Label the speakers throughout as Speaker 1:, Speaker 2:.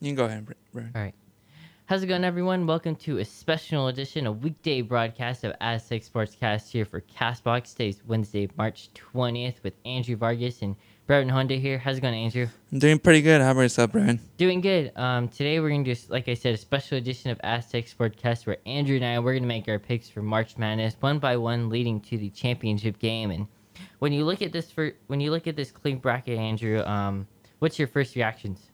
Speaker 1: You can go ahead, Br- Brian.
Speaker 2: All right. How's it going, everyone? Welcome to a special edition, a weekday broadcast of Aztec Sportscast here for Castbox. Today's Wednesday, March 20th, with Andrew Vargas and Breven Honda here. How's it going, Andrew?
Speaker 1: I'm doing pretty good. How about yourself, Breven?
Speaker 2: Doing good. Um, today we're gonna do, like I said, a special edition of Aztec Sportscast where Andrew and I we're gonna make our picks for March Madness one by one, leading to the championship game. And when you look at this for when you look at this clean bracket, Andrew, um, what's your first reactions?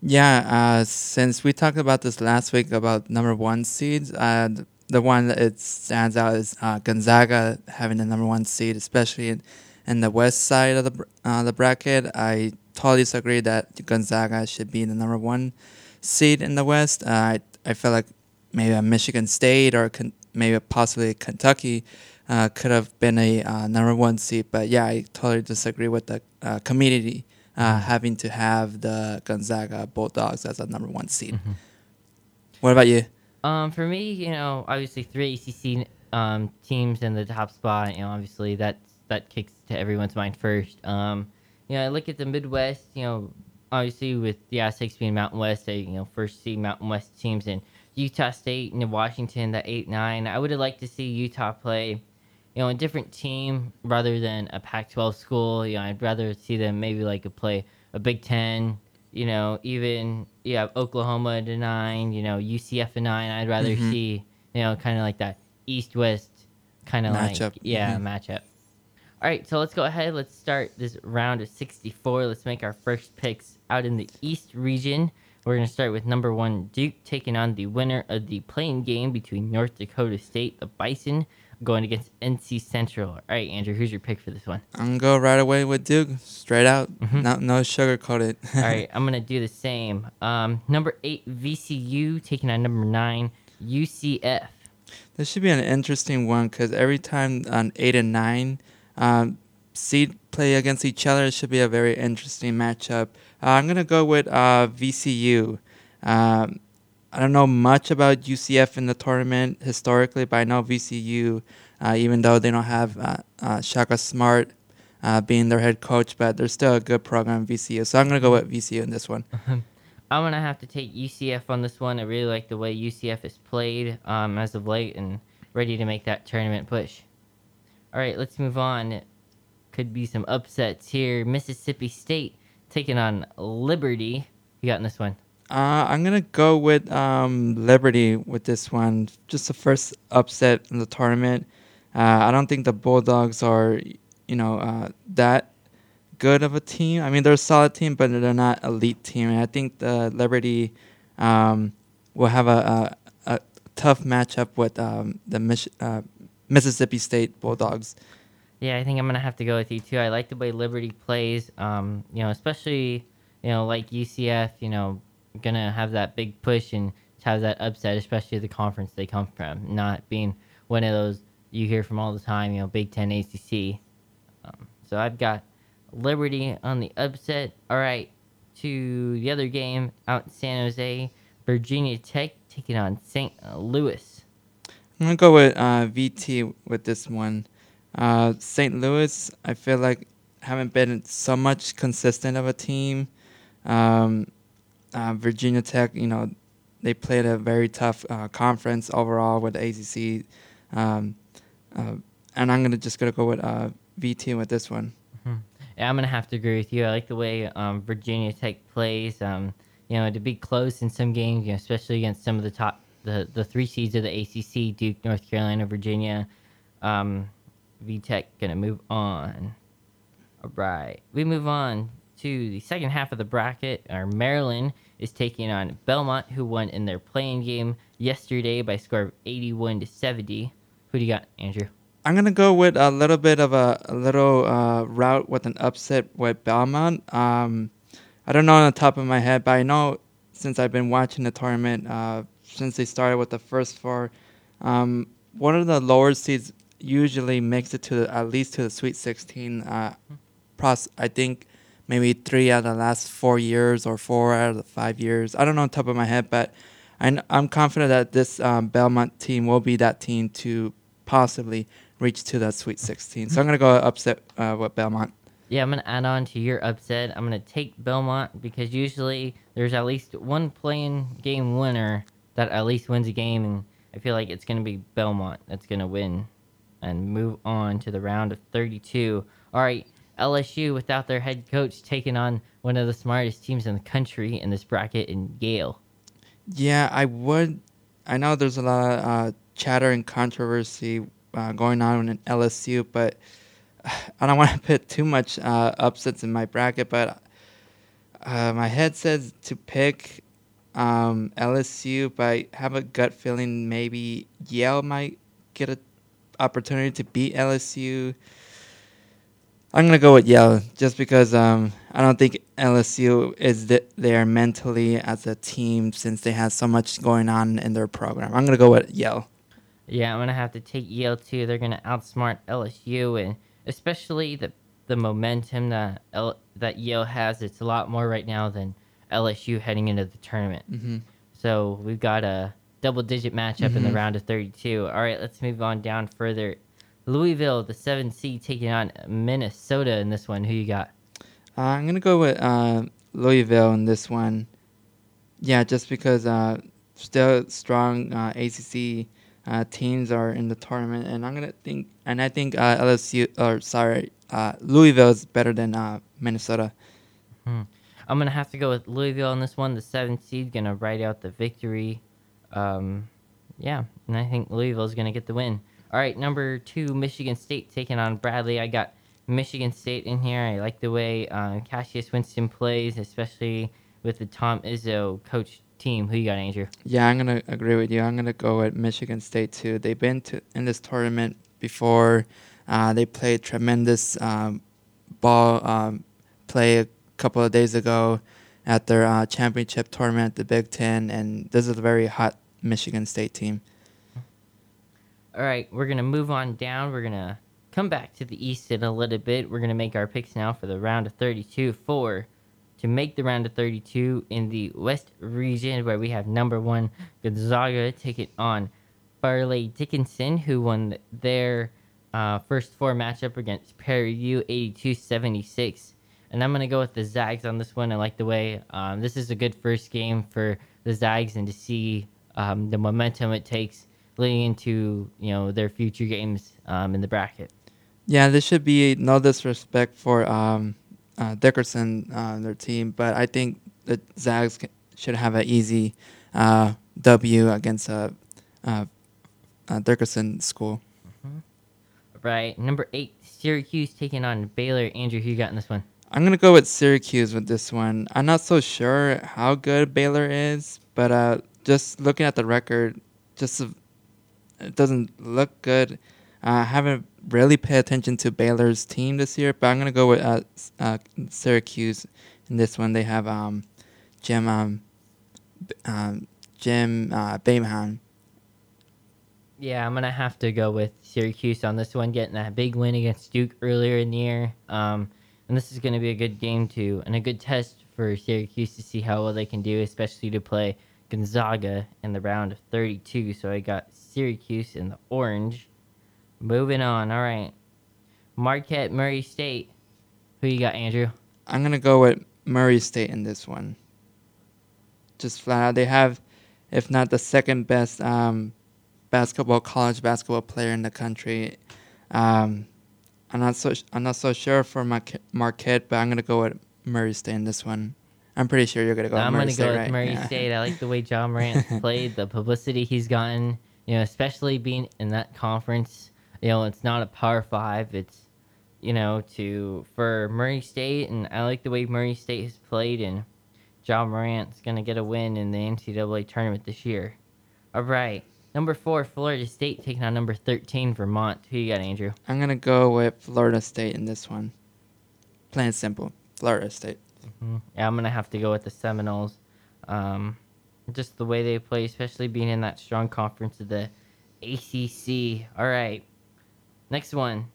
Speaker 1: Yeah, uh, since we talked about this last week about number one seeds, uh, the one that it stands out is uh, Gonzaga having the number one seed, especially in, in the west side of the uh, the bracket. I totally disagree that Gonzaga should be the number one seed in the west. Uh, I I feel like maybe a Michigan State or con- maybe possibly Kentucky uh, could have been a uh, number one seed. But yeah, I totally disagree with the community uh, having to have the Gonzaga Bulldogs as a number one seed. What about you?
Speaker 2: Um, for me, you know, obviously three ACC um, teams in the top spot. You know, obviously that that kicks to everyone's mind first. Um, you know, I look at the Midwest. You know, obviously with the Aztecs being Mountain West, they you know first see Mountain West teams and Utah State and Washington, the eight nine. I would have liked to see Utah play, you know, a different team rather than a Pac-12 school. You know, I'd rather see them maybe like a play a Big Ten. You know, even you have Oklahoma at a nine. You know, UCF a nine. I'd rather
Speaker 1: Mhm.
Speaker 2: see you know kind of like that East West kind of like yeah
Speaker 1: Mhm.
Speaker 2: matchup. All right, so let's go ahead. Let's start this round of 64. Let's make our first picks out in the East region. We're going to start with number one Duke taking on the winner of the playing game between North Dakota State, the Bison, going against NC Central. All right, Andrew, who's your pick for this one?
Speaker 1: I'm gonna go right away with Duke, straight out.
Speaker 2: Mhm.
Speaker 1: No, no sugar coated.
Speaker 2: All right, I'm going to do the same. Um, number eight VCU taking on number nine UCF.
Speaker 1: This should be an interesting one because every time on eight and nine, um, seed play against each other, it should be a very interesting matchup. Uh, I'm gonna go with uh, VCU. Um, I don't know much about UCF in the tournament historically, but I know VCU, uh, even though they don't have uh, uh, Shaka Smart uh, being their head coach, but they're still a good program, VCU. So I'm gonna go with VCU in this one.
Speaker 2: I'm gonna have to take UCF on this one. I really like the way UCF is played um, as of late and ready to make that tournament push. All right, let's move on. Could be some upsets here. Mississippi State taking on Liberty. You got in this one?
Speaker 1: Uh, I'm gonna go with um, Liberty with this one. Just the first upset in the tournament. Uh, I don't think the Bulldogs are, you know, uh, that good of a team. I mean, they're a solid team, but they're not elite team. And I think the Liberty um, will have a, a, a tough matchup with um, the Mich- uh, Mississippi State Bulldogs.
Speaker 2: Yeah, I think I'm gonna have to go with you too. I like the way Liberty plays. Um, you know, especially you know like UCF. You know, gonna have that big push and have that upset, especially the conference they come from, not being one of those you hear from all the time. You know, Big Ten, ACC. Um, so I've got Liberty on the upset. All right, to the other game out in San Jose, Virginia Tech taking on St. Louis.
Speaker 1: I'm gonna go with uh, VT with this one. Uh, St. Louis, I feel like haven't been so much consistent of a team. Um, uh, Virginia Tech, you know, they played a very tough uh, conference overall with the ACC, um, uh, and I'm gonna just gonna go with uh, VT with this one.
Speaker 2: Yeah, I'm gonna have to agree with you. I like the way um, Virginia Tech plays. Um, you know, to be close in some games, you know, especially against some of the top, the the three seeds of the ACC: Duke, North Carolina, Virginia. Um, VTech gonna move on. All right, we move on to the second half of the bracket. Our Maryland is taking on Belmont, who won in their playing game yesterday by a score of 81 to 70. Who do you got, Andrew?
Speaker 1: I'm gonna go with a little bit of a, a little uh, route with an upset with Belmont. Um, I don't know on the top of my head, but I know since I've been watching the tournament uh, since they started with the first four, um, one of the lower seeds usually makes it to the, at least to the Sweet 16. Uh, pros, I think maybe three out of the last four years or four out of the five years. I don't know on top of my head, but I I'm confident that this um, Belmont team will be that team to possibly reach to that Sweet 16. So I'm gonna go upset uh, with Belmont.
Speaker 2: Yeah, I'm gonna add on to your upset. I'm gonna take Belmont because usually there's at least one playing game winner that at least wins a game, and I feel like it's gonna be Belmont that's gonna win and move on to the round of 32. All right, LSU without their head coach taking on one of the smartest teams in the country in this bracket in Yale.
Speaker 1: Yeah, I would. I know there's a lot of uh, chatter and controversy uh, going on in LSU, but I don't want to put too much uh, upsets in my bracket. But uh, my head says to pick um, LSU, but I have a gut feeling maybe Yale might get an opportunity to beat LSU. I'm gonna go with Yale just because um, I don't think LSU is th- there mentally as a team since they have so much going on in their program. I'm gonna go with Yale.
Speaker 2: Yeah, I'm gonna have to take Yale too. They're gonna outsmart LSU, and especially the the momentum that L- that Yale has. It's a lot more right now than LSU heading into the tournament.
Speaker 1: Mm-hmm.
Speaker 2: So we've got a double digit matchup in the
Speaker 1: Mhm.
Speaker 2: round of 32. All right, let's move on down further. Louisville, the seven seed, taking on Minnesota in this one. Who you got?
Speaker 1: Uh, I'm gonna go with uh, Louisville in this one. Yeah, just because uh, still strong uh, ACC uh, teams are in the tournament, and I'm gonna think, and I think uh, LSU or sorry, uh, Louisville is better than uh, Minnesota.
Speaker 2: I'm gonna have to go with Louisville on this one. The seven seed gonna ride out the victory. Um, yeah, and I think Louisville's gonna get the win. All right, number two, Michigan State taking on Bradley. I got Michigan State in here. I like the way uh, Cassius Winston plays, especially with the Tom Izzo coach team. Who you got, Andrew?
Speaker 1: Yeah, I'm gonna agree with you. I'm gonna go with Michigan State too. They've been to in this tournament before. Uh, they played tremendous um, ball um, play a couple of days ago at their uh, championship tournament the Big Ten, and this is a very hot Michigan State team.
Speaker 2: All right, we're gonna move on down. We're gonna come back to the east in a little bit. We're gonna make our picks now for the round of 32. For to make the round of 32 in the West region, where we have number one Gonzaga taking on Fairleigh Dickinson, who won their uh, first four matchup against Prairie View 82-76. And I'm gonna go with the Zags on this one. I like the way um, this is a good first game for the Zags, and to see um, the momentum it takes leading into you know their future games um, in the bracket.
Speaker 1: Yeah, this should be no disrespect for um, uh, Dickerson, uh, their team, but I think the Zags should have an easy uh, W against a uh, uh, uh, Dickerson school.
Speaker 2: Right, number eight, Syracuse taking on Baylor. Andrew, who you got in this one?
Speaker 1: I'm gonna go with Syracuse with this one. I'm not so sure how good Baylor is, but uh, just looking at the record, just it doesn't look good. I haven't really paid attention to Baylor's team this year, but I'm gonna go with uh, uh, Syracuse in this one. They have um, Jim um, um, Jim uh, Boeheim.
Speaker 2: Yeah, I'm gonna have to go with Syracuse on this one, getting that big win against Duke earlier in the year. Um, and this is gonna be a good game too, and a good test for Syracuse to see how well they can do, especially to play Gonzaga in the round of 32. So I got Syracuse in the orange. Moving on. All right, Marquette, Murray State. Who you got, Andrew?
Speaker 1: I'm gonna go with Murray State in this one. Just flat out, they have, if not the second best um, basketball college basketball player in the country. Um, I'm not so I'm not so sure for Marque- Marquette, but I'm gonna go with Murray State in this one. I'm pretty sure you're gonna go. with
Speaker 2: I'm
Speaker 1: Murray
Speaker 2: gonna
Speaker 1: State,
Speaker 2: go with
Speaker 1: right?
Speaker 2: Murray
Speaker 1: Yeah.
Speaker 2: State. I like the way Ja Morant played, the publicity he's gotten. You know, especially being in that conference. You know, it's not a Power Five. It's you know to for Murray State, and I like the way Murray State has played. And Ja Morant's gonna get a win in the NCAA tournament this year. All right, number four, Florida State taking on number thirteen, Vermont. Who you got, Andrew?
Speaker 1: I'm gonna go with Florida State in this one. Plain and simple, Florida State.
Speaker 2: Mhm. Yeah, I'm gonna have to go with the Seminoles. Um, just the way they play, especially being in that strong conference of the ACC. All right, next one,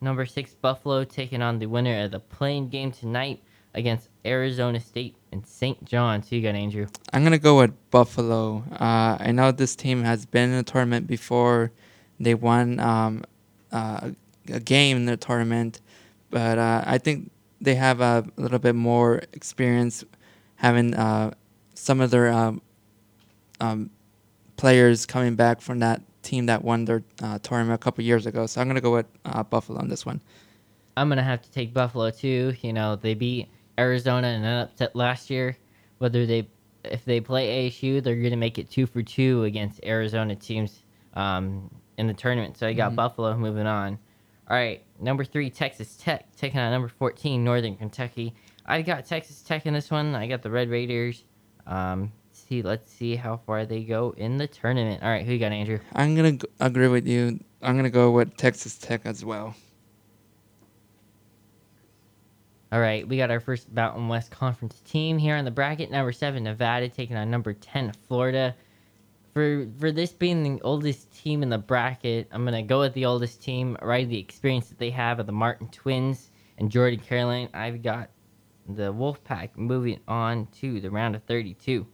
Speaker 2: number six Buffalo taking on the winner of the playing game tonight against Arizona State and St. John's. Who you got, Andrew?
Speaker 1: I'm gonna go with Buffalo. Uh, I know this team has been in a tournament before. They won um, uh, a game in the tournament, but uh, I think they have a little bit more experience having uh, some of their um, um, players coming back from that team that won their uh, tournament a couple years ago. So I'm gonna go with uh, Buffalo on this one.
Speaker 2: I'm gonna have to take Buffalo too. You know, they beat Arizona in an upset last year. Whether they if they play ASU, they're gonna make it two for two against Arizona teams um, in the tournament. So I got
Speaker 1: Mhm.
Speaker 2: Buffalo moving on. All right, number three, Texas Tech taking on number fourteen, Northern Kentucky. I got Texas Tech in this one. I got the Red Raiders. Um, see, let's see how far they go in the tournament. All right, who you got, Andrew?
Speaker 1: I'm gonna g- agree with you. I'm gonna go with Texas Tech as well.
Speaker 2: All right, we got our first Mountain West Conference team here on the bracket. Number seven, Nevada taking on number ten, Florida. For for this being the oldest team in the bracket, I'm gonna go with the oldest team. Right, the experience that they have of the Martin twins and Jordan Caroline. I've got the Wolfpack moving on to the round of 32.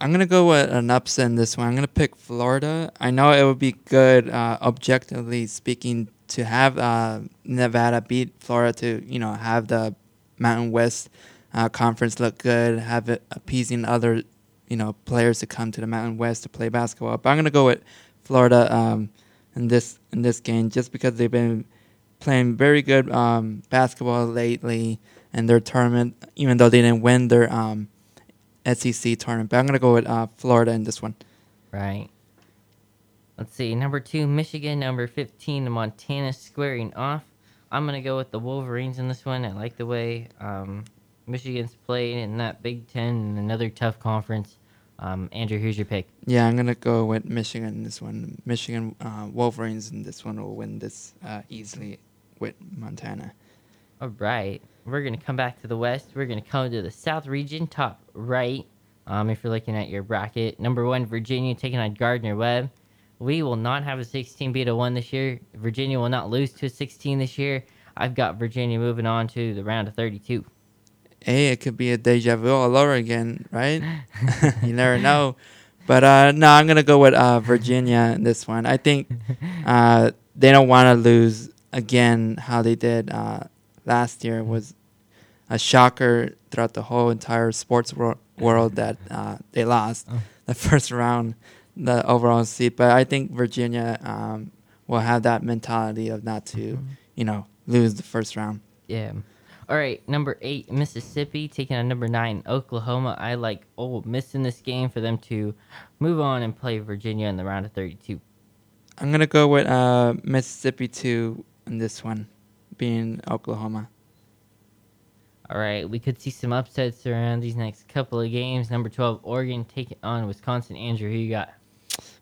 Speaker 1: I'm gonna go with an upset in this one. I'm gonna pick Florida. I know it would be good, uh, objectively speaking, to have uh, Nevada beat Florida to you know have the Mountain West uh, conference look good, have it appeasing other you know players to come to the Mountain West to play basketball. But I'm gonna go with Florida um, in this in this game just because they've been playing very good um, basketball lately in their tournament, even though they didn't win their um, SEC tournament. But I'm gonna go with uh, Florida in this one.
Speaker 2: Right. Let's see. Number two, Michigan. Number 15, Montana squaring off. I'm going to go with the Wolverines in this one. I like the way um, Michigan's played in that Big Ten and another tough conference. Um, Andrew, here's your pick.
Speaker 1: Yeah, I'm gonna go with Michigan in this one. Michigan uh, Wolverines in this one will win this uh, easily with Montana.
Speaker 2: All right. We're going to come back to the West. We're going to come to the South region, top right. Um, if you're looking at your bracket, number one, Virginia taking on Gardner Webb. We will not have a 16 beat a one this year. Virginia will not lose to a 16 this year. I've got Virginia moving on to the round of 32.
Speaker 1: Hey, it could be a deja vu all over again, right? you never know. But uh, no, I'm gonna go with uh, Virginia in this one. I think uh, they don't want to lose again how they did uh, last year. Was a shocker throughout the whole entire sports wor- world that uh, they lost
Speaker 2: Oh.
Speaker 1: the first round, the overall seed. But I think Virginia um, will have that mentality of not to, you know, lose the first round.
Speaker 2: Yeah. All right, number eight, Mississippi taking on number nine, Oklahoma. I like Ole Miss in this game for them to move on and play Virginia in the round of 32.
Speaker 1: I'm gonna go with uh, Mississippi two in this one, being Oklahoma.
Speaker 2: All right, we could see some upsets around these next couple of games. Number 12, Oregon taking on Wisconsin. Andrew, who you got?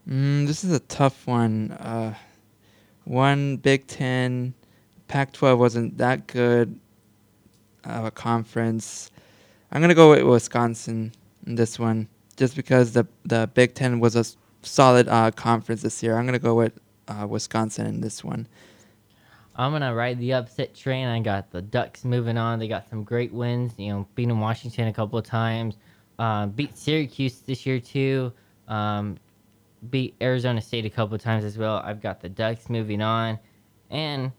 Speaker 1: Mm, this is a tough one. Uh, one Big Ten, Pac-12 wasn't that good of a conference. I'm gonna go with Wisconsin in this one, just because the the Big Ten was a solid uh, conference this year. I'm gonna go with uh, Wisconsin in this one.
Speaker 2: I'm gonna ride the upset train. I got the Ducks moving on. They got some great wins. You know, beating Washington a couple of times. Uh, beat Syracuse this year too. Um, beat Arizona State a couple of times as well. I've got the Ducks moving on, and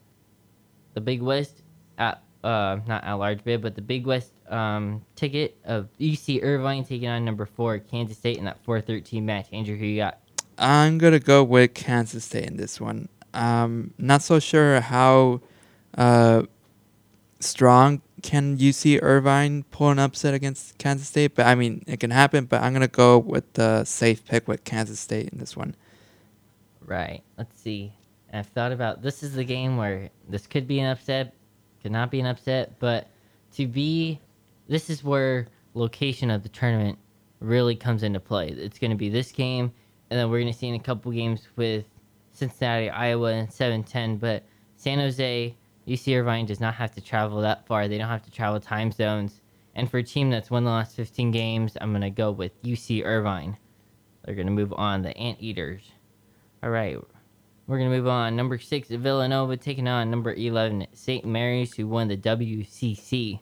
Speaker 2: the Big West at uh not at large bid, but the Big West um ticket of UC Irvine taking on number four Kansas State in that 4-13 match. Andrew, who you got?
Speaker 1: I'm gonna go with Kansas State in this one. Um, not so sure how uh, strong can UC Irvine pull an upset against Kansas State, but I mean it can happen. But I'm gonna go with the safe pick with Kansas State in this one.
Speaker 2: Right. Let's see. I've thought about this is the game where this could be an upset, could not be an upset, but to be this is where location of the tournament really comes into play. It's going to be this game, and then we're going to see in a couple games with Cincinnati, Iowa, and 7-10. But San Jose, UC Irvine does not have to travel that far. They don't have to travel time zones. And for a team that's won the last 15 games, I'm going to go with UC Irvine. They're going to move on the Anteaters. All right. We're going to move on. Number six, Villanova taking on number 11, St. Mary's, who won the WCC.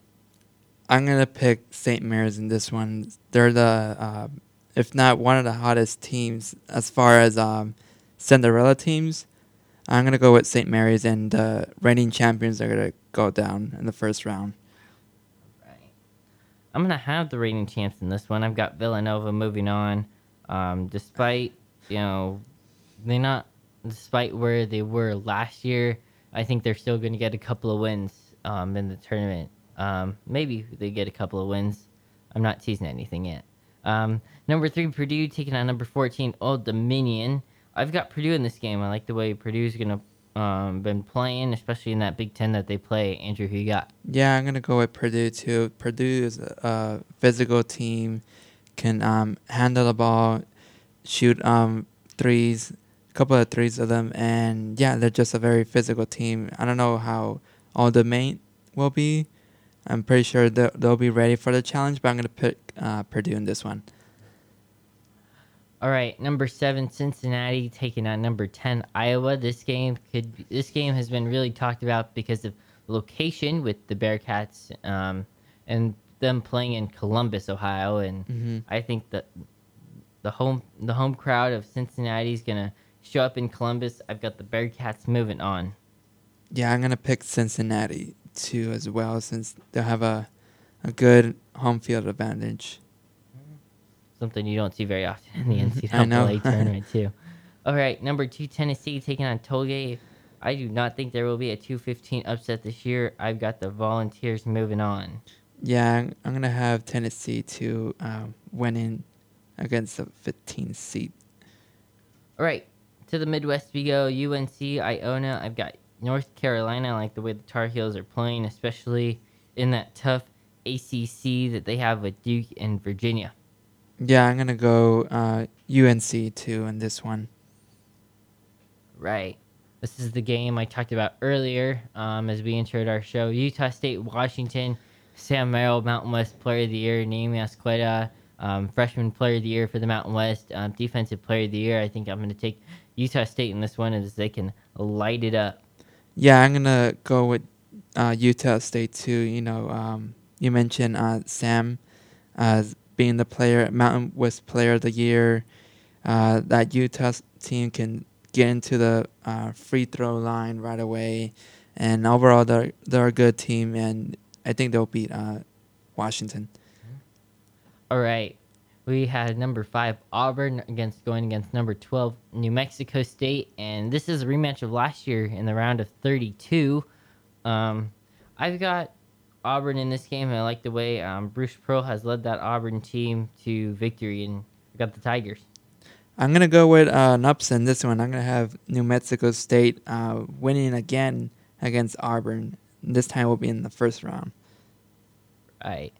Speaker 1: I'm gonna pick St. Mary's in this one. They're the, uh, if not one of the hottest teams as far as um, Cinderella teams. I'm gonna go with St. Mary's, and the reigning champions are gonna go down in the first round.
Speaker 2: Right. I'm gonna have the reigning champs in this one. I've got Villanova moving on, um, despite you know they're not despite where they were last year. I think they're still gonna get a couple of wins um, in the tournament. Um, maybe they get a couple of wins. I'm not teasing anything yet. Um, number three, Purdue taking on number 14, Old Dominion. I've got Purdue in this game. I like the way Purdue's gonna um, been playing, especially in that Big Ten that they play. Andrew, who you got?
Speaker 1: Yeah, I'm gonna go with Purdue too. Purdue is a, physical team, can um, handle the ball, shoot um, threes, a couple of threes of them, and yeah, they're just a very physical team. I don't know how all the main will be. I'm pretty sure they'll, they'll be ready for the challenge, but I'm gonna pick uh, Purdue in this one.
Speaker 2: All right, number seven, Cincinnati taking on number ten, Iowa. This game could this game has been really talked about because of location with the Bearcats um, and them playing in Columbus, Ohio, and
Speaker 1: Mhm.
Speaker 2: I think that the home the home crowd of Cincinnati is gonna show up in Columbus. I've got the Bearcats moving on.
Speaker 1: Yeah, I'm gonna pick Cincinnati too as well, since they'll have a a good home field advantage.
Speaker 2: Something you don't see very often in the
Speaker 1: know.
Speaker 2: NCAA tournament too. All right, number two Tennessee taking on Colgate. I do not think there will be a 215 upset this year. I've got the Volunteers moving on.
Speaker 1: Yeah, I'm, gonna have Tennessee to um, in against the 15 seed.
Speaker 2: All right, to the Midwest we go. UNC, Iona. I've got North Carolina. I like the way the Tar Heels are playing, especially in that tough ACC that they have with Duke and Virginia.
Speaker 1: Yeah, I'm gonna go uh, UNC too in this one.
Speaker 2: Right. This is the game I talked about earlier um, as we entered our show. Utah State, Washington. Sam Merrill, Mountain West Player of the Year. Neemias Queta, um, Freshman Player of the Year for the Mountain West. Um, Defensive Player of the Year. I think I'm going to take Utah State in this one as they can light it up.
Speaker 1: Yeah, I'm gonna go with uh, Utah State too. You know, um, you mentioned uh, Sam as being the player, Mountain West Player of the Year. Uh, that Utah team can get into the uh, free throw line right away, and overall they're they're a good team, and I think they'll beat uh, Washington.
Speaker 2: All right. We had number five Auburn against going against number twelve New Mexico State, and this is a rematch of last year in the round of thirty-two. Um, I've got Auburn in this game, and I like the way um, Bruce Pearl has led that Auburn team to victory, and I got the Tigers.
Speaker 1: I'm gonna go with uh, an upset in this one. I'm gonna have New Mexico State uh, winning again against Auburn. This time will be in the first round.
Speaker 2: Right.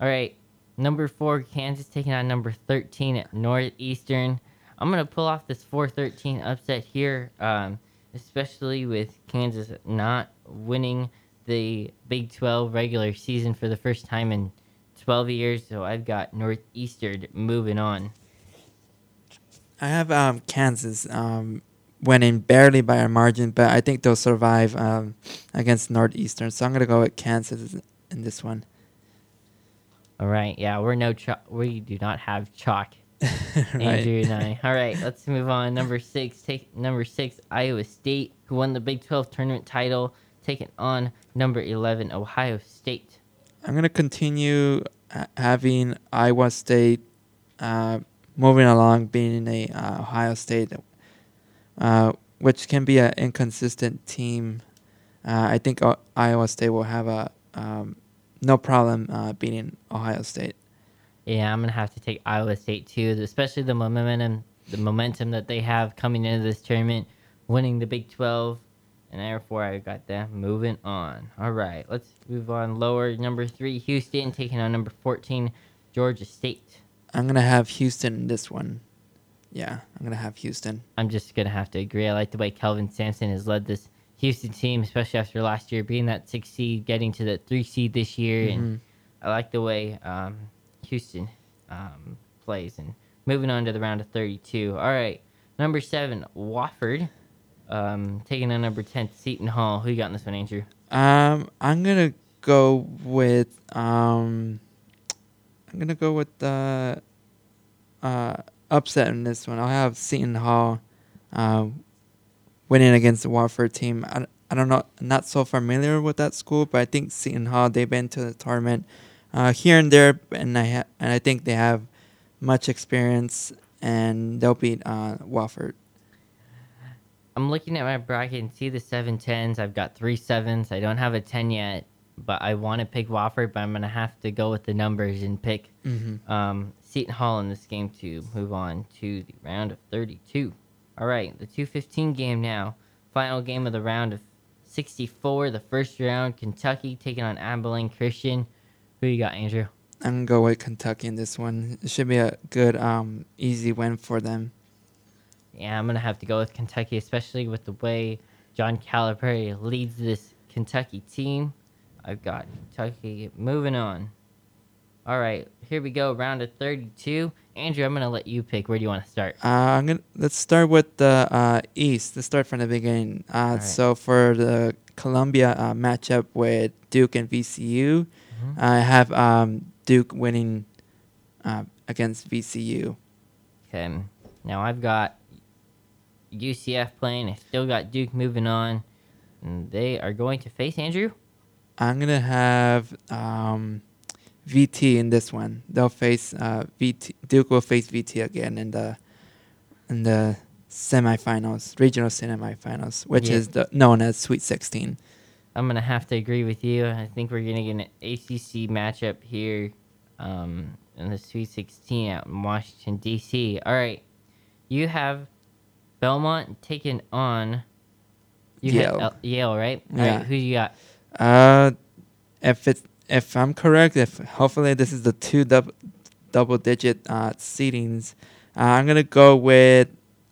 Speaker 2: All right. Number four, Kansas taking on number 13 at Northeastern. I'm going to pull off this 4 13 upset here, um, especially with Kansas not winning the Big 12 regular season for the first time in 12 years. So I've got Northeastern moving on.
Speaker 1: I have um, Kansas um, winning barely by a margin, but I think they'll survive um, against Northeastern. So I'm gonna go with Kansas in this one.
Speaker 2: All right. Yeah, we're no chalk. We do not have chalk.
Speaker 1: right.
Speaker 2: Andrew and I. All right, let's move on. Number six, take number six, Iowa State, who won the Big Twelve tournament title, taking on number eleven, Ohio State.
Speaker 1: I'm gonna continue having Iowa State uh, moving along, being a uh, Ohio State, uh, which can be an inconsistent team. Uh, I think o- Iowa State will have a um, no problem uh, beating Ohio State.
Speaker 2: Yeah, I'm gonna have to take Iowa State too, especially the momentum, the momentum that they have coming into this tournament, winning the Big Twelve, and therefore I got them moving on. All right, let's move on. Lower number three, Houston taking on number fourteen, Georgia State.
Speaker 1: I'm gonna have Houston in this one. Yeah, I'm gonna have Houston.
Speaker 2: I'm just gonna have to agree. I like the way Kelvin Sampson has led this Houston team, especially after last year being that six seed, getting to the three seed this year, and
Speaker 1: Mhm.
Speaker 2: I like the way um, Houston um, plays. And moving on to the round of 32. All right, number seven, Wofford, um, taking on number 10, Seton Hall. Who you got in this one, Andrew?
Speaker 1: Um, I'm gonna go with um, I'm gonna go with the uh, upset in this one. I'll have Seton Hall, uh, winning against the Wofford team. I, I don't know, not so familiar with that school, but I think Seton Hall they've been to the tournament uh, here and there, and I ha- and I think they have much experience, and they'll beat uh, Wofford.
Speaker 2: I'm looking at my bracket and see the seven tens. I've got three sevens. I don't have a ten yet, but I want to pick Wofford, but I'm gonna have to go with the numbers and pick
Speaker 1: Mm-hmm.
Speaker 2: um, Seton Hall in this game to move on to the round of 32. All right, the 215 game now. Final game of the round of 64. The first round, Kentucky taking on Abilene Christian. Who you got, Andrew?
Speaker 1: I'm gonna go with Kentucky in this one. It should be a good, um, easy win for them.
Speaker 2: Yeah, I'm gonna have to go with Kentucky, especially with the way John Calipari leads this Kentucky team. I've got Kentucky moving on. All right, here we go, round of 32. Andrew, I'm gonna let you pick. Where do you want to start?
Speaker 1: Uh, I'm gonna let's start with the uh, East. Let's start from the beginning. Uh,
Speaker 2: Alright.
Speaker 1: So for the Columbia uh, matchup with Duke and VCU, I have um, Duke winning uh, against VCU.
Speaker 2: Okay, now I've got UCF playing. I still got Duke moving on, and they are going to face Andrew.
Speaker 1: I'm gonna have um, VT in this one. They'll face uh, VT. Duke will face VT again in the in the semifinals, regional semifinals, which
Speaker 2: Yeah.
Speaker 1: is the, known as Sweet 16.
Speaker 2: I'm gonna have to agree with you. I think we're gonna get an ACC matchup here um, in the Sweet 16 out in Washington D.C. All right, you have Belmont taking on you
Speaker 1: Yale.
Speaker 2: Had, uh, Yale, right?
Speaker 1: Yeah.
Speaker 2: right, who you got?
Speaker 1: Uh, if it's if I'm correct, if hopefully this is the two double double digit uh, seedings, uh, I'm gonna go with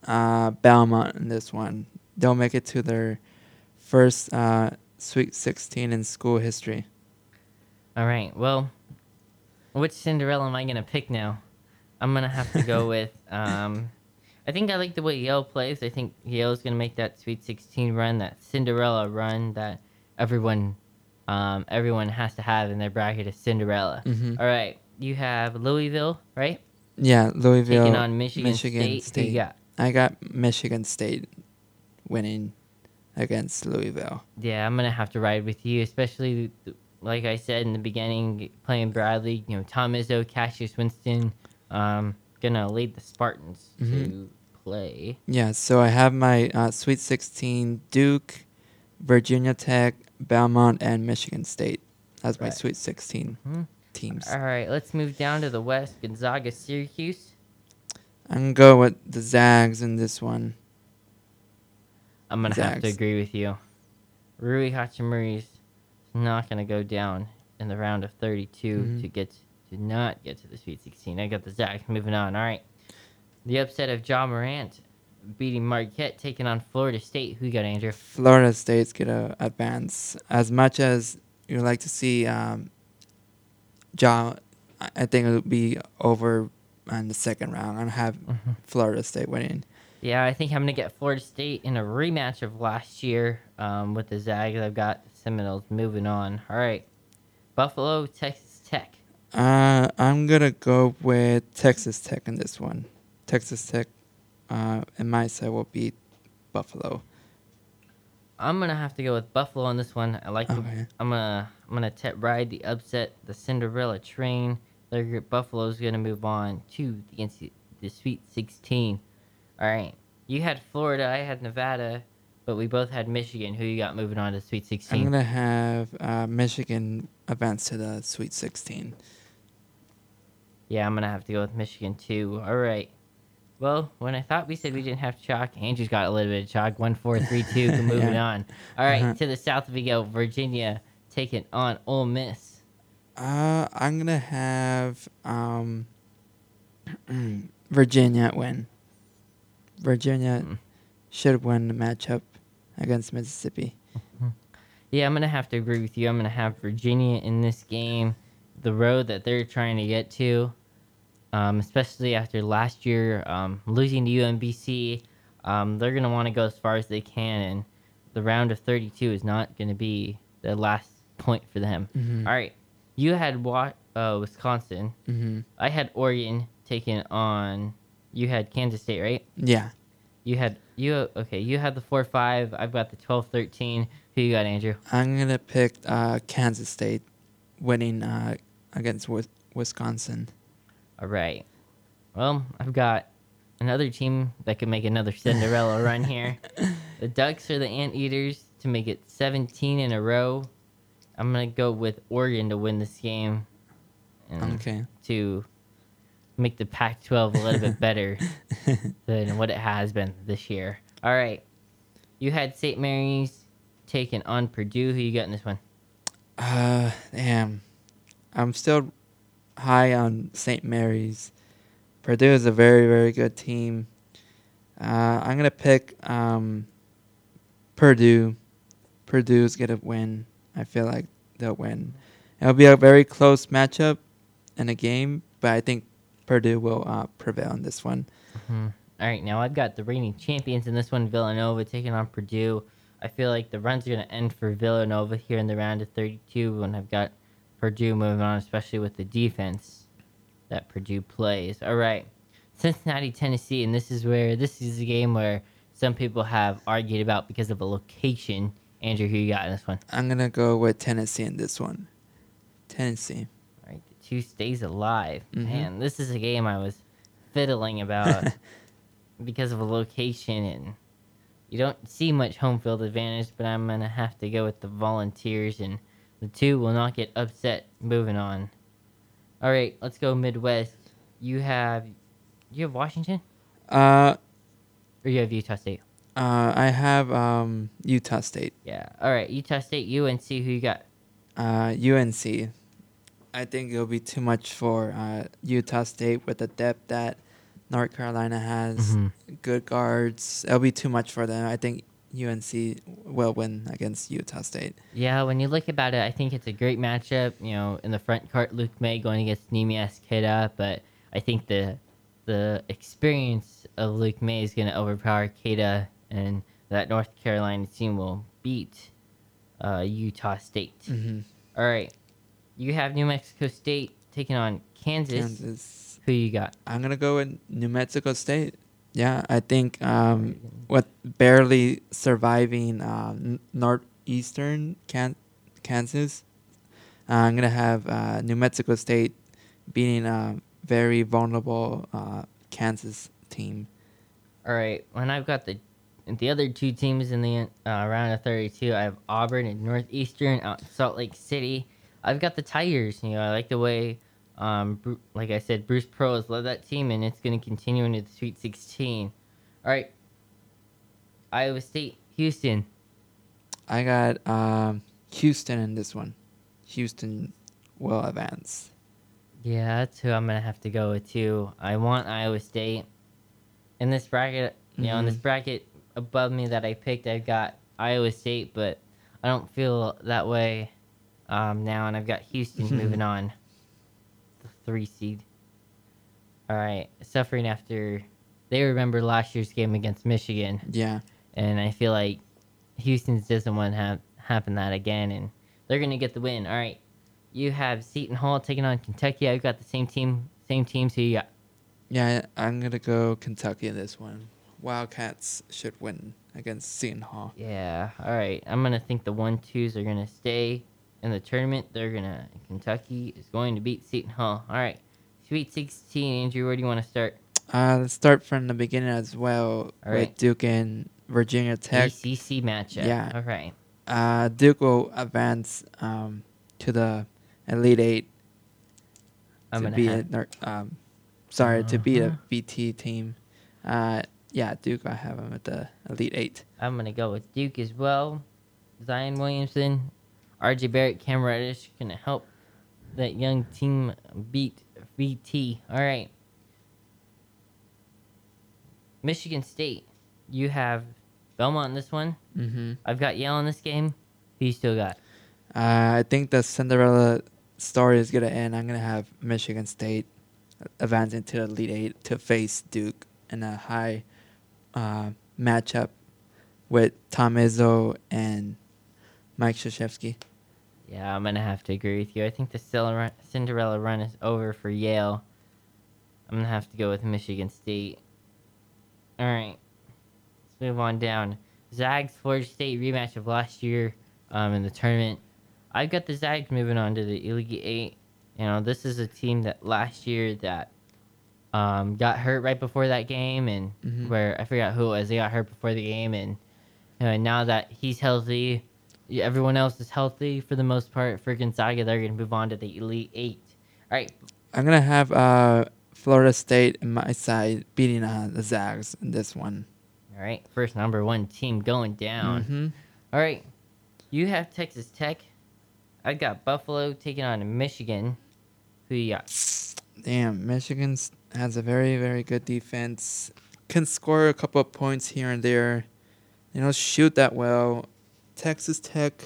Speaker 1: uh, Belmont in this one. They'll make it to their first uh, Sweet 16 in school history.
Speaker 2: All right. Well, which Cinderella am I gonna pick now? I'm gonna have to go with. Um, I think I like the way Yale plays. I think Yale's gonna make that Sweet 16 run, that Cinderella run that everyone, um, everyone has to have in their bracket is Cinderella.
Speaker 1: hmm
Speaker 2: All right. You have Louisville, right?
Speaker 1: Yeah, Louisville
Speaker 2: Taking on Michigan,
Speaker 1: Michigan
Speaker 2: State.
Speaker 1: State.
Speaker 2: Got?
Speaker 1: I got Michigan State winning against Louisville.
Speaker 2: Yeah, I'm gonna have to ride with you, especially like I said in the beginning, playing Bradley. You know, Tom Izzo, Cassius Winston, um, gonna lead the Spartans to
Speaker 1: Mhm.
Speaker 2: Play.
Speaker 1: Yeah, so I have my uh, Sweet 16 Duke, Virginia Tech, Belmont, and Michigan State as my Sweet 16
Speaker 2: Mhm.
Speaker 1: teams.
Speaker 2: All right, let's move down to the West. Gonzaga, Syracuse.
Speaker 1: I'm going to go with the Zags in this one.
Speaker 2: I'm gonna have to agree with you. Rui Hachimura's not gonna go down in the round of 32
Speaker 1: Mhm.
Speaker 2: to get to not get to the Sweet 16. I got the Zags moving on. All right, the upset of Ja Morant beating Marquette, taking on Florida State. Who you got, Andrew?
Speaker 1: Florida State's going to advance. As much as you'd like to see um, Ja, I think it'll be over in the second round. To have
Speaker 2: Mm-hmm.
Speaker 1: Florida State winning.
Speaker 2: Yeah, I think I'm gonna get Florida State in a rematch of last year um, with the Zags. I've got Seminoles moving on. All right, Buffalo, Texas Tech.
Speaker 1: Uh, I'm going to go with Texas Tech in this one. Texas Tech, uh, in my side, will beat Buffalo.
Speaker 2: I'm gonna have to go with Buffalo on this one. I like. The,
Speaker 1: Okay.
Speaker 2: I'm gonna I'm gonna te- ride the upset, the Cinderella train. They're, Buffalo's gonna move on to the NC, the Sweet 16. All right, you had Florida, I had Nevada, but we both had Michigan. Who you got moving on to Sweet 16?
Speaker 1: I'm going to have uh, Michigan advance to the Sweet 16.
Speaker 2: Yeah, I'm gonna have to go with Michigan too. All right. Well, when I thought we said we didn't have chalk, Andrew's got a little bit of chalk. One, four, three, two. Moving
Speaker 1: Yeah.
Speaker 2: on. All right,
Speaker 1: Uh-huh.
Speaker 2: to the south we go. Virginia taking on Ole Miss.
Speaker 1: Uh, I'm gonna have um, Virginia win. Virginia
Speaker 2: Mm.
Speaker 1: should win the matchup against Mississippi.
Speaker 2: Yeah, I'm gonna have to agree with you. I'm gonna have Virginia in this game. The road that they're trying to get to, um, especially after last year um, losing to UMBC, um, they're gonna want to go as far as they can, and the round of 32 is not gonna be the last point for them.
Speaker 1: Mhm.
Speaker 2: All right, you had Wa- uh, Wisconsin.
Speaker 1: Mm-hmm.
Speaker 2: I had Oregon taking on. You had Kansas State, right?
Speaker 1: Yeah.
Speaker 2: You had you okay. You had the four five. I've got the 12-13. Who you got, Andrew?
Speaker 1: I'm gonna pick uh, Kansas State winning uh, against Wis- Wisconsin.
Speaker 2: All right. Well, I've got another team that could make another Cinderella run here. The Ducks are the Anteaters to make it 17 in a row. I'm gonna go with Oregon to win this game. And
Speaker 1: Okay.
Speaker 2: To make the Pac-12 a little bit better than what it has been this year. All right. You had St. Mary's taking on Purdue. Who you got in this one?
Speaker 1: Uh, damn. I'm still high on St. Mary's. Purdue is a very, very good team. Uh, I'm gonna pick um, Purdue. Purdue's gonna win. I feel like they'll win. It'll be a very close matchup in a game, but I think Purdue will uh, prevail in this one.
Speaker 2: Mhm. All right, now I've got the reigning champions in this one, Villanova taking on Purdue. I feel like the run's are going to end for Villanova here in the round of 32 when I've got Purdue moving on, especially with the defense that Purdue plays. All right, Cincinnati, Tennessee, and this is where this is a game where some people have argued about because of a location. Andrew, who you got in this one?
Speaker 1: I'm gonna go with Tennessee in this one. Tennessee.
Speaker 2: All right, the two stays alive.
Speaker 1: Mhm.
Speaker 2: Man, this is a game I was fiddling about because of a location and you don't see much home field advantage, but I'm gonna have to go with the volunteers and the two will not get upset moving on. All right, let's go Midwest. You have you have Washington
Speaker 1: Uh,
Speaker 2: or you have Utah State?
Speaker 1: uh, I have um Utah State.
Speaker 2: Yeah. All right, Utah State, UNC. Who you got?
Speaker 1: Uh, UNC. I think it'll be too much for uh, Utah State with the depth that North Carolina has.
Speaker 2: Mhm.
Speaker 1: Good guards. It'll be too much for them. I think UNC will win against Utah State.
Speaker 2: Yeah, when you look about it, I think it's a great matchup. You know, in the front court, Luke Maye going against Neemias Queta, but I think the the experience of Luke Maye is going to overpower Queta, and that North Carolina team will beat uh, Utah State.
Speaker 1: Mm-hmm.
Speaker 2: All right, you have New Mexico State taking on Kansas.
Speaker 1: Kansas.
Speaker 2: Who you got?
Speaker 1: I'm gonna go with New Mexico State. Yeah, I think um, with barely surviving uh, n- northeastern Can- Kansas, uh, I'm gonna have uh, New Mexico State beating a very vulnerable uh, Kansas team.
Speaker 2: All right, when I've got the the other two teams in the uh, round of 32, I have Auburn and Northeastern out Salt Lake City. I've got the Tigers. You know, I like the way, um, like I said, Bruce Pearl has led that team, and it's going to continue into the Sweet 16. All right, Iowa State, Houston.
Speaker 1: I got um, Houston in this one. Houston will advance.
Speaker 2: Yeah, that's who I'm gonna have to go with too. I want Iowa State. In this bracket, you know, in this
Speaker 1: Mhm.
Speaker 2: bracket above me that I picked, I've got Iowa State, but I don't feel that way um, now, and I've got Houston moving on, three seed. All right, suffering after they remember last year's game against Michigan,
Speaker 1: Yeah.
Speaker 2: and I feel like Houston doesn't want to have happen that again, and they're gonna get the win. All right, you have Seton Hall taking on Kentucky. I've got the same team, same team. Who you got?
Speaker 1: Yeah, I'm gonna go Kentucky in this one. Wildcats should win against Seton Hall.
Speaker 2: Yeah. All right, I'm gonna think the one twos are gonna stay in the tournament. They're gonna Kentucky is going to beat Seton Hall. All right, Sweet 16. Andrew, where do you want to start?
Speaker 1: Uh, let's start from the beginning as well
Speaker 2: All
Speaker 1: with. Duke and Virginia Tech.
Speaker 2: ACC matchup.
Speaker 1: Yeah.
Speaker 2: All right.
Speaker 1: Uh, Duke will advance um, to the Elite Eight
Speaker 2: I'm
Speaker 1: to
Speaker 2: gonna
Speaker 1: beat
Speaker 2: have,
Speaker 1: a, um, sorry to beat a
Speaker 2: Uh-huh.
Speaker 1: BT team. Uh, yeah, Duke. I have them at the Elite Eight.
Speaker 2: I'm gonna go with Duke as well. Zion Williamson, RJ Barrett, Cam Reddish gonna help that young team beat VT. All right. Michigan State, you have Belmont in this one.
Speaker 1: Mm-hmm.
Speaker 2: I've got Yale in this game. Who you still got?
Speaker 1: Uh, I think the Cinderella story is gonna end. I'm gonna have Michigan State advancing to the Elite Eight to face Duke in a high uh, matchup with Tom Izzo and Mike Krzyzewski.
Speaker 2: Yeah, I'm gonna have to agree with you. I think the Cinderella run is over for Yale. I'm gonna have to go with Michigan State. All right, let's move on down. Zags Florida State rematch of last year um, in the tournament. I've got the Zags moving on to the Elite Eight. You know, this is a team that last year that um, got hurt right before that game, and
Speaker 1: Mhm.
Speaker 2: where I forgot who it was. They got hurt before the game, and you know, now that he's healthy, everyone else is healthy for the most part. For Gonzaga, they're going to move on to the Elite Eight. All right,
Speaker 1: I'm gonna have uh, Florida State in my side beating uh, the Zags in this one.
Speaker 2: all right. First number one team going down.
Speaker 1: hmm
Speaker 2: All right, you have Texas Tech. I got Buffalo taking on Michigan. Who you got?
Speaker 1: Damn, Michigan has a very, very good defense. Can score a couple of points here and there. You know, shoot that well. Texas Tech,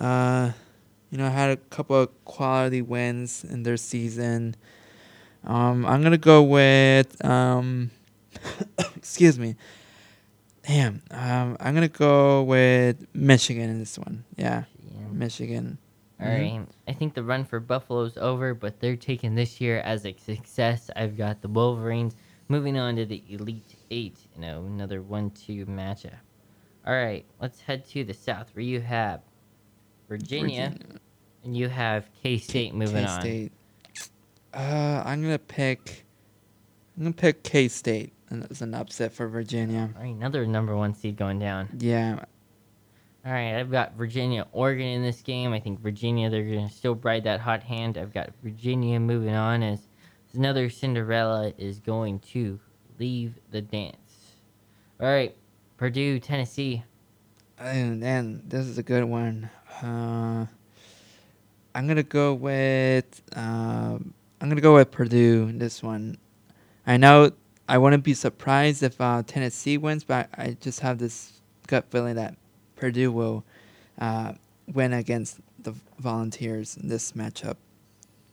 Speaker 1: uh, you know, had a couple of quality wins in their season. Um, I'm gonna go with um, excuse me. Damn, um, I'm gonna go with Michigan in this one. Yeah,
Speaker 2: Yeah.
Speaker 1: Michigan.
Speaker 2: All right. I think the run for Buffalo's over, but they're taking this year as a success. I've got the Wolverines moving on to the Elite Eight. You know, another one-two matchup. All right, let's head to the South, where you have Virginia, and you have K State moving on.
Speaker 1: K-State. Uh, I'm gonna pick. I'm gonna pick K State, and it's an upset for Virginia.
Speaker 2: All right, another number one seed going down.
Speaker 1: Yeah,
Speaker 2: All right, I've got Virginia, Oregon in this game. I think Virginia, they're going to still ride that hot hand. I've got Virginia moving on as another Cinderella is going to leave the dance. All right, Purdue, Tennessee.
Speaker 1: and then this is a good one. Uh, I'm gonna go with. Um, I'm gonna go with Purdue in this one. I know I wouldn't be surprised if uh, Tennessee wins, but I just have this gut feeling that Purdue will uh, win against the Volunteers in this matchup.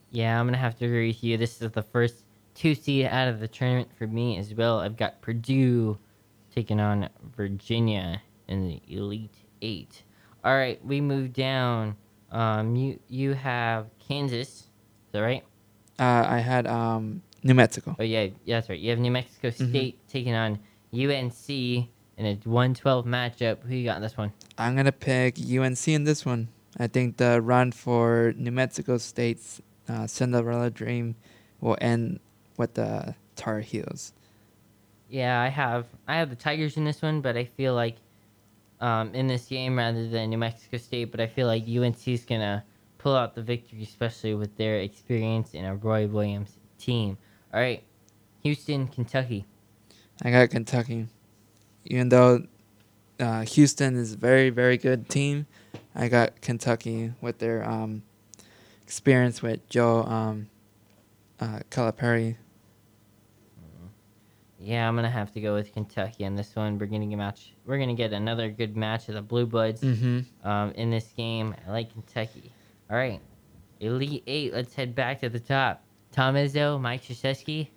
Speaker 2: Yeah, I'm going to have to agree with you. This is the first two seed out of the tournament for me as well. I've got Purdue taking on Virginia in the Elite Eight. All right, we move down. Um, you you have Kansas, is that right?
Speaker 1: Uh, I had um, New Mexico.
Speaker 2: Oh yeah, yeah, that's right. You have New Mexico
Speaker 1: Mhm.
Speaker 2: State taking on UNC in a 112 matchup. Who you got in this one?
Speaker 1: I'm gonna pick UNC in this one. I think the run for New Mexico State's uh, Cinderella dream will end with the Tar Heels.
Speaker 2: Yeah, I have I have the Tigers in this one, but I feel like um, in this game rather than New Mexico State, but I feel like UNC is gonna pull out the victory, especially with their experience in a Roy Williams team. All right, Houston, Kentucky.
Speaker 1: I got Kentucky, even though uh, Houston is a very very good team. I got Kentucky with their um, experience with Joe um, uh, Calipari.
Speaker 2: Yeah, I'm gonna have to go with Kentucky on this one. We're gonna get match. We're gonna get another good match of the Blue Bloods.
Speaker 1: Mm-hmm.
Speaker 2: um, in this game. I like Kentucky. All right, Elite Eight. Let's head back to the top. Tom Izzo, Mike Krzyzewski.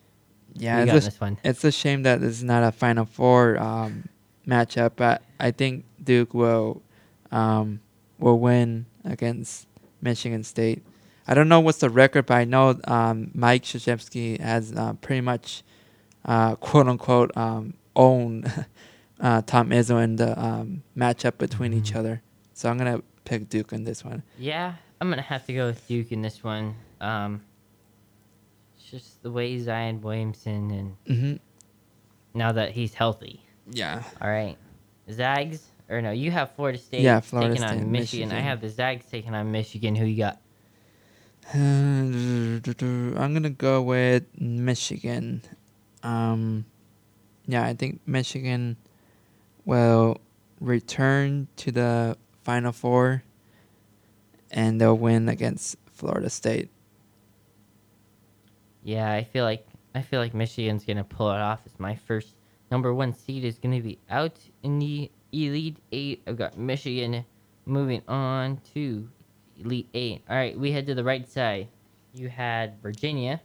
Speaker 1: Yeah, it's
Speaker 2: got
Speaker 1: a,
Speaker 2: this one.
Speaker 1: it's a shame that this is not a Final Four um, matchup, but I think Duke will um, will win against Michigan State. I don't know what's the record, but I know um, Mike Krzyzewski has uh, pretty much uh, quote unquote um, owned uh, Tom Izzo in the um, matchup between each
Speaker 2: Mm-hmm.
Speaker 1: other. So I'm gonna pick Duke in this one.
Speaker 2: Yeah, I'm gonna have to go with Duke in this one. Um, it's just the way Zion Williamson and
Speaker 1: hmm
Speaker 2: now that he's healthy.
Speaker 1: Yeah.
Speaker 2: All right, Zags or no? You have Florida State
Speaker 1: Yeah, Florida
Speaker 2: taking
Speaker 1: State,
Speaker 2: on Michigan. I have the Zags taking on Michigan. Who you got?
Speaker 1: I'm gonna go with Michigan. Um, yeah, I think Michigan will return to the Final Four, and they'll win against Florida State.
Speaker 2: Yeah, I feel like I feel like Michigan's gonna pull it off. It's my first number one seed is gonna be out in the Elite Eight. I've got Michigan moving on to Elite Eight. All right, we head to the right side. You had Virginia,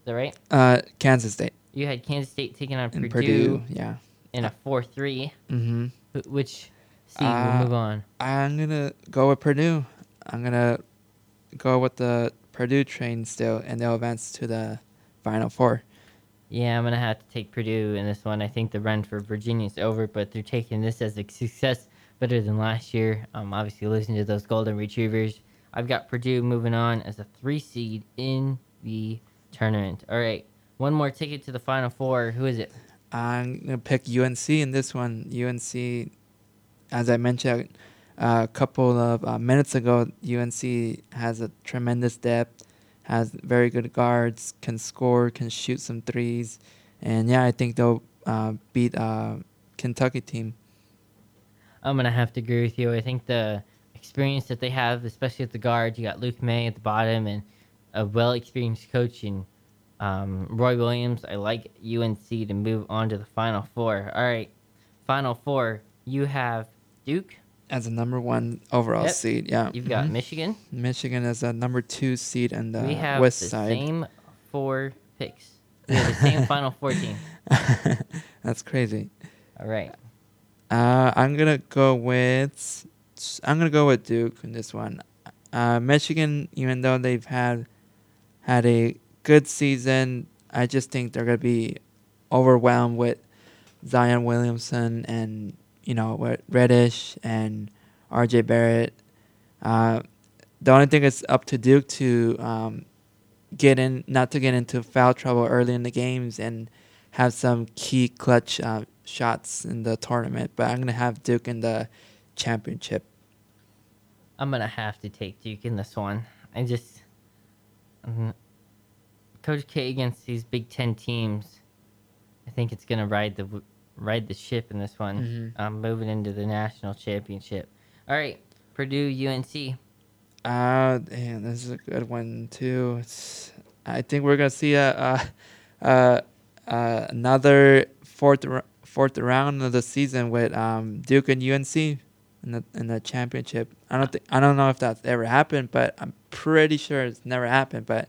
Speaker 2: is that right?
Speaker 1: Uh, Kansas State
Speaker 2: You had Kansas State taking on Purdue,
Speaker 1: Purdue. Yeah.
Speaker 2: in a four-three.
Speaker 1: Mm-hmm.
Speaker 2: Which seed
Speaker 1: Uh,
Speaker 2: will move on?
Speaker 1: I'm gonna go with Purdue. I'm gonna go with the Purdue train still, and they'll advance to the Final Four.
Speaker 2: Yeah, I'm gonna have to take Purdue in this one. I think the run for Virginia is over, but they're taking this as a success better than last year. Um, obviously losing to those Golden Retrievers. I've got Purdue moving on as a three seed in the tournament. All right, one more ticket to the Final Four. Who is it?
Speaker 1: I'm gonna pick UNC in this one. UNC, as I mentioned a couple of uh, minutes ago, UNC has a tremendous depth, has very good guards, can score, can shoot some threes, and yeah, I think they'll uh, beat uh, Kentucky team.
Speaker 2: I'm gonna have to agree with you. I think the experience that they have, especially at the guard, you got Luke Maye at the bottom and a well experienced coach in um, Roy Williams. I like UNC to move on to the Final Four. All right, Final Four. You have Duke
Speaker 1: as a number one overall
Speaker 2: Yep.
Speaker 1: seed. Yeah,
Speaker 2: You've got
Speaker 1: Mhm.
Speaker 2: Michigan.
Speaker 1: Michigan as a number two seed in the
Speaker 2: we have
Speaker 1: west
Speaker 2: the
Speaker 1: side.
Speaker 2: same four picks. We have the same Final Four team.
Speaker 1: That's crazy.
Speaker 2: All right.
Speaker 1: Uh, I'm gonna go with I'm gonna go with Duke in this one. Uh, Michigan, even though they've had had a good season, I just think they're gonna be overwhelmed with Zion Williamson and you know Reddish and R.J. Barrett. Uh, the only thing is up to Duke to um, get in, not to get into foul trouble early in the games and have some key clutch uh, shots in the tournament. But I'm gonna have Duke in the championship.
Speaker 2: I'm gonna have to take Duke in this one. I just Coach K against these Big Ten teams. I think it's gonna ride the ride the ship in this one.
Speaker 1: Mhm.
Speaker 2: Um, moving into the national championship. All right, Purdue UNC.
Speaker 1: Uh, damn, this is a good one too. It's, I think we're gonna see a, a, a, a another fourth fourth round of the season with um Duke and UNC in the in the championship. I don't think I don't know if that's ever happened, but I'm pretty sure it's never happened. But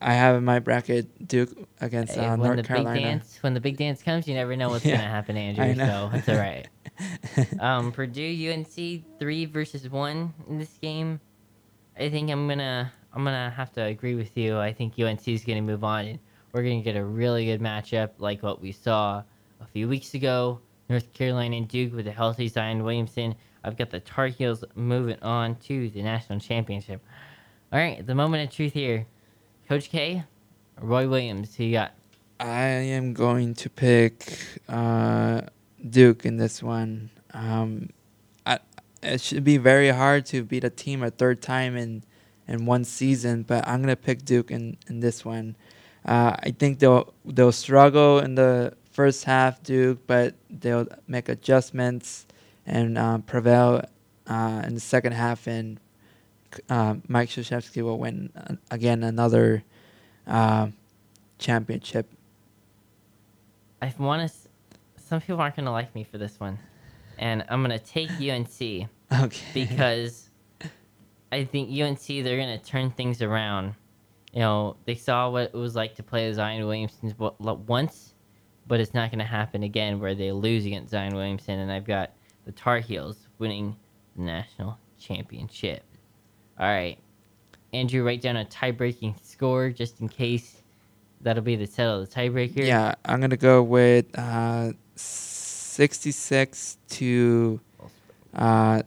Speaker 1: I have in my bracket Duke against uh,
Speaker 2: when
Speaker 1: North
Speaker 2: the
Speaker 1: Carolina.
Speaker 2: big dance when the big dance comes, you never know what's
Speaker 1: Yeah,
Speaker 2: gonna happen, Andrew. So it's all right. um, Purdue UNC three versus one in this game. I think I'm gonna I'm gonna have to agree with you. I think UNC is gonna move on, and we're gonna get a really good matchup like what we saw a few weeks ago. North Carolina and Duke with a healthy Zion Williamson. I've got the Tar Heels moving on to the national championship. All right, the moment of truth here. Coach K, Roy Williams. Who you got?
Speaker 1: I am going to pick uh, Duke in this one. Um, I, it should be very hard to beat a team a third time in in one season, but I'm gonna pick Duke in, in this one. Uh, I think they'll they'll struggle in the first half, Duke, but they'll make adjustments and um, prevail uh, in the second half, and uh, Mike Krzyzewski will win uh, again another uh, championship.
Speaker 2: I want to. Some people aren't gonna like me for this one, and I'm gonna take UNC
Speaker 1: Okay.
Speaker 2: because I think UNC they're gonna turn things around. You know, they saw what it was like to play Zion Williamson once, but it's not gonna happen again where they lose against Zion Williamson. And I've got the Tar Heels winning the national championship. All right, Andrew, write down a tie-breaking score just in case. That'll be the settle of the tiebreaker.
Speaker 1: Yeah, I'm gonna go with uh, 66 to uh,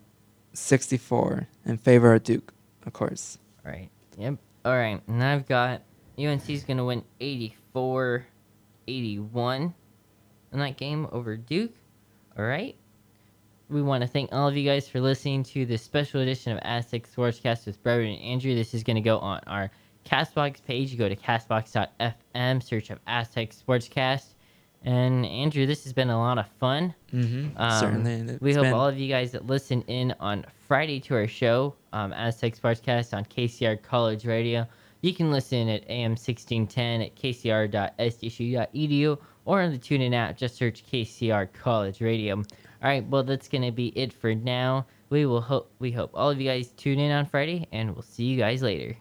Speaker 1: 64 in favor of Duke, of course.
Speaker 2: All right. Yep. All right. And I've got UNC's going to win 84 81 in that game over Duke. All right. We want to thank all of you guys for listening to this special edition of Aztec Sportscast with Breven and Andrew. This is going to go on our Castbox page. You go to castbox.fm, search up Aztec Sportscast. And Andrew, this has been a lot of fun.
Speaker 1: Mm-hmm.
Speaker 2: Um,
Speaker 1: Certainly.
Speaker 2: We hope
Speaker 1: been-
Speaker 2: all of you guys that listen in on Friday to our show, um, Aztec Sportscast on KCR College Radio. You can listen at AM 1610 at kcr.sdsu.edu or on the TuneIn app. Just search KCR College Radio. All right, well, that's to be it for now. We will hope we hope all of you guys tune in on Friday, and we'll see you guys later.